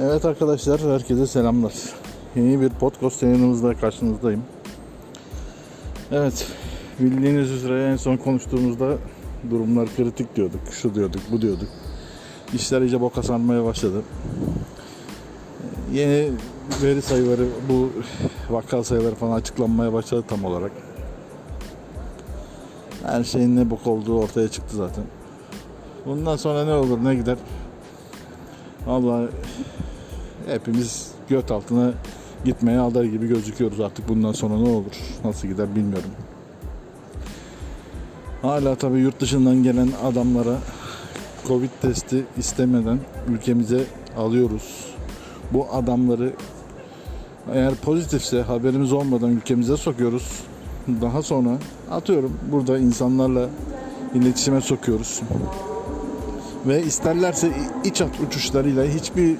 Evet arkadaşlar, herkese selamlar. Yeni bir podcast yayınımızda karşınızdayım. Evet, bildiğiniz üzere en son konuştuğumuzda durumlar kritik diyorduk. Şu diyorduk, bu diyorduk. İşler iyice boka sarmaya başladı. Yeni veri sayıları, bu vaka sayıları falan açıklanmaya başladı tam olarak. Her şeyin ne bok olduğu ortaya çıktı zaten. Bundan sonra ne olur ne gider Vallahi hepimiz göt altına gitmeye alır gibi gözüküyoruz artık bundan sonra ne olur nasıl gider bilmiyorum. Hala tabii yurt dışından gelen adamlara Covid testi istemeden ülkemize alıyoruz. Bu adamları eğer pozitifse haberimiz olmadan ülkemize sokuyoruz. Daha sonra atıyorum burada insanlarla iletişime sokuyoruz ve isterlerse iç hat uçuşlarıyla hiçbir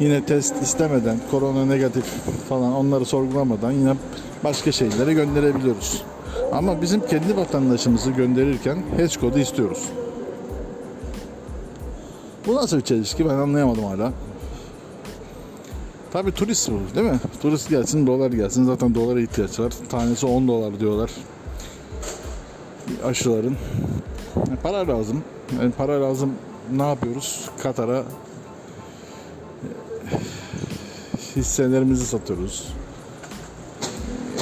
yine test istemeden korona negatif falan onları sorgulamadan yine başka şeylere gönderebiliyoruz. Ama bizim kendi vatandaşımızı gönderirken hatch kodu istiyoruz. Bu nasıl bir çelişki ben anlayamadım hala. Tabi turist bu değil mi? Turist gelsin dolar gelsin zaten dolara ihtiyaç var. Tanesi 10 dolar diyorlar. Aşıların. Para lazım. Yani para lazım ne yapıyoruz? Katar'a hisselerimizi satıyoruz.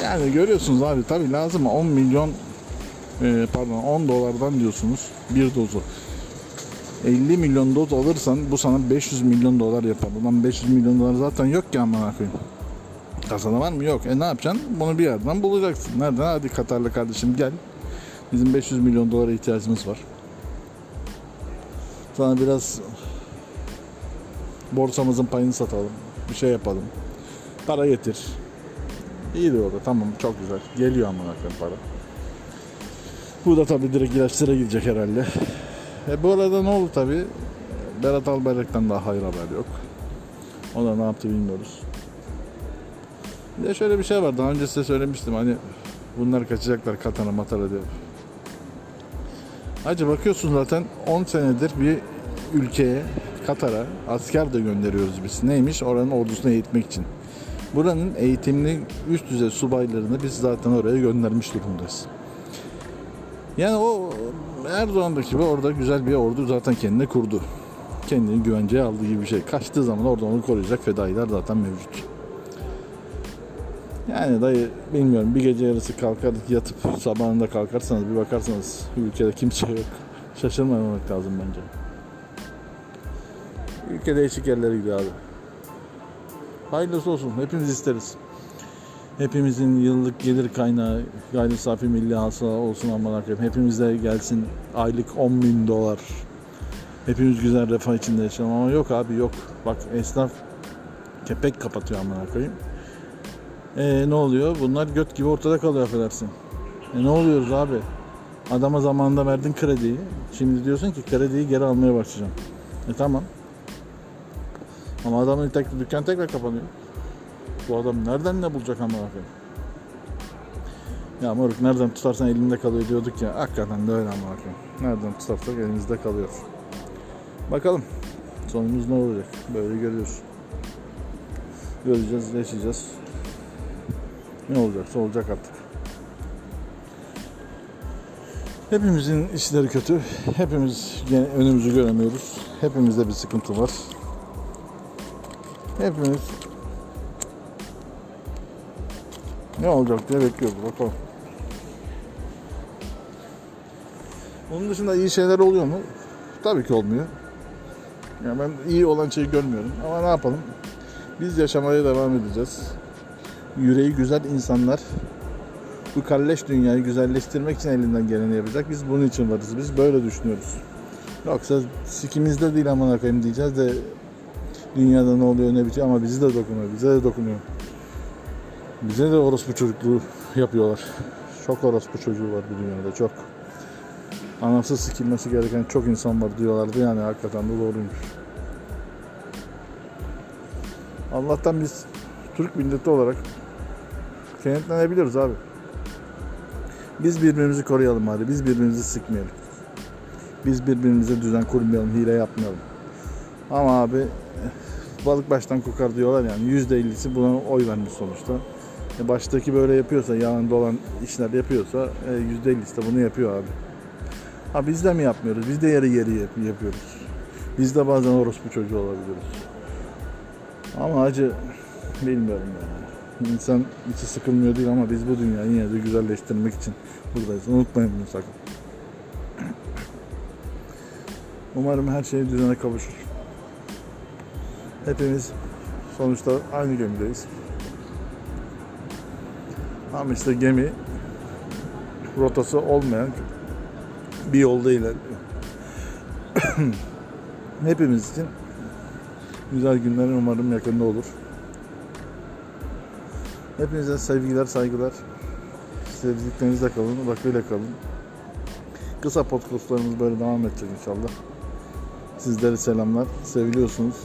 Yani görüyorsunuz abi tabi lazım 10 milyon e, pardon 10 dolardan diyorsunuz bir dozu. 50 milyon doz alırsan bu sana 500 milyon dolar yapar. Ulan 500 milyon dolar zaten yok ki amına koyayım. Kasada var mı? Yok. E ne yapacaksın? Bunu bir yerden bulacaksın. Nereden? Hadi Katarlı kardeşim gel. Bizim 500 milyon dolara ihtiyacımız var. Sana biraz borsamızın payını satalım. Bir şey yapalım. Para getir. İyi de o da tamam çok güzel. Geliyor amına koyayım para. Bu da tabii direkt ilaçlara gidecek herhalde. E bu arada ne oldu tabii? Berat Albayrak'tan daha hayır haber yok. O da ne yaptı bilmiyoruz. Bir de şöyle bir şey var. Daha önce size söylemiştim. Hani bunlar kaçacaklar Katar'a Matar'a diye. Hacı bakıyorsun zaten 10 senedir bir ülkeye, Katar'a asker de gönderiyoruz biz. Neymiş? Oranın ordusunu eğitmek için. Buranın eğitimli üst düzey subaylarını biz zaten oraya göndermiş durumdayız. Yani o Erdoğan'daki gibi orada güzel bir ordu zaten kendine kurdu. Kendini güvenceye aldığı gibi bir şey. Kaçtığı zaman orada onu koruyacak fedailer zaten mevcut. Yani dayı bilmiyorum bir gece yarısı kalkar yatıp sabahında kalkarsanız bir bakarsanız ülkede kimse yok. Şaşırmamak lazım bence. Ülke değişik yerlere gidiyor abi. Hayırlısı olsun. Hepimiz isteriz. Hepimizin yıllık gelir kaynağı gayri safi milli hasıla olsun aman koyayım. Hepimize gelsin aylık 10 bin dolar. Hepimiz güzel refah içinde yaşayalım ama yok abi yok. Bak esnaf kepek kapatıyor aman koyayım. E, ne oluyor? Bunlar göt gibi ortada kalıyor affedersin. E, ne oluyoruz abi? Adama zamanında verdin krediyi. Şimdi diyorsun ki krediyi geri almaya başlayacağım. E tamam. Ama adamın tek, dükkan tekrar kapanıyor. Bu adam nereden ne bulacak ama bakayım. Ya moruk nereden tutarsan elinde kalıyor diyorduk ya. Hakikaten de öyle ama bakayım. Nereden tutarsak elimizde kalıyor. Bakalım sonumuz ne olacak. Böyle görüyoruz. Göreceğiz, yaşayacağız. Ne olacaksa olacak artık. Hepimizin işleri kötü. Hepimiz önümüzü göremiyoruz. Hepimizde bir sıkıntı var. Hepimiz ne olacak diye bekliyoruz bakalım. Onun dışında iyi şeyler oluyor mu? Tabii ki olmuyor. Yani ben iyi olan şeyi görmüyorum. Ama ne yapalım? Biz yaşamaya devam edeceğiz. Yüreği güzel insanlar bu kalleş dünyayı güzelleştirmek için elinden geleni yapacak. Biz bunun için varız. Biz böyle düşünüyoruz. Yoksa sikimizde değil aman koyayım diyeceğiz de dünyada ne oluyor ne bitiyor ama bizi de dokunuyor. Bize de dokunuyor. Bize de orospu çocukluğu yapıyorlar. Çok orospu çocuğu var bu dünyada çok. Anası sikilmesi gereken çok insan var diyorlardı yani hakikaten de doğruymuş. Allah'tan biz Türk milleti olarak kenetlenebiliyoruz abi. Biz birbirimizi koruyalım hadi. Biz birbirimizi sıkmayalım. Biz birbirimize düzen kurmayalım, hile yapmayalım. Ama abi balık baştan kokar diyorlar yani. %50'si buna oy vermiş sonuçta. E baştaki böyle yapıyorsa, yalan dolan işler yapıyorsa e, %50'si de bunu yapıyor abi. Ha biz de mi yapmıyoruz? Biz de yarı yarı yap- yapıyoruz. Biz de bazen orospu çocuğu olabiliyoruz. Ama acı bilmiyorum yani. İnsan içi sıkılmıyor değil ama biz bu dünyayı yine de güzelleştirmek için buradayız. Unutmayın bunu sakın. Umarım her şey düzene kavuşur. Hepimiz sonuçta aynı gemideyiz. Ama işte gemi rotası olmayan bir yolda ilerliyor. Hepimiz için güzel günlerin umarım yakında olur. Hepinize sevgiler, saygılar. Sevdiklerinizle kalın, rakıyla kalın. Kısa podcastlarımız böyle devam edecek inşallah. Sizlere selamlar. Seviliyorsunuz.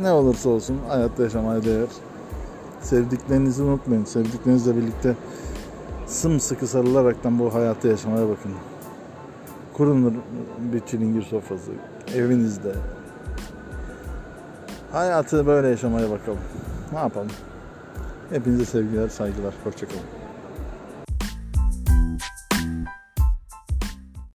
Ne olursa olsun hayatta yaşamaya değer. Sevdiklerinizi unutmayın. Sevdiklerinizle birlikte sımsıkı sarılaraktan bu hayatı yaşamaya bakın. Kurun bir çilingir sofrası evinizde. Hayatı böyle yaşamaya bakalım. Ne yapalım? Hepinize sevgiler, saygılar. Hoşçakalın.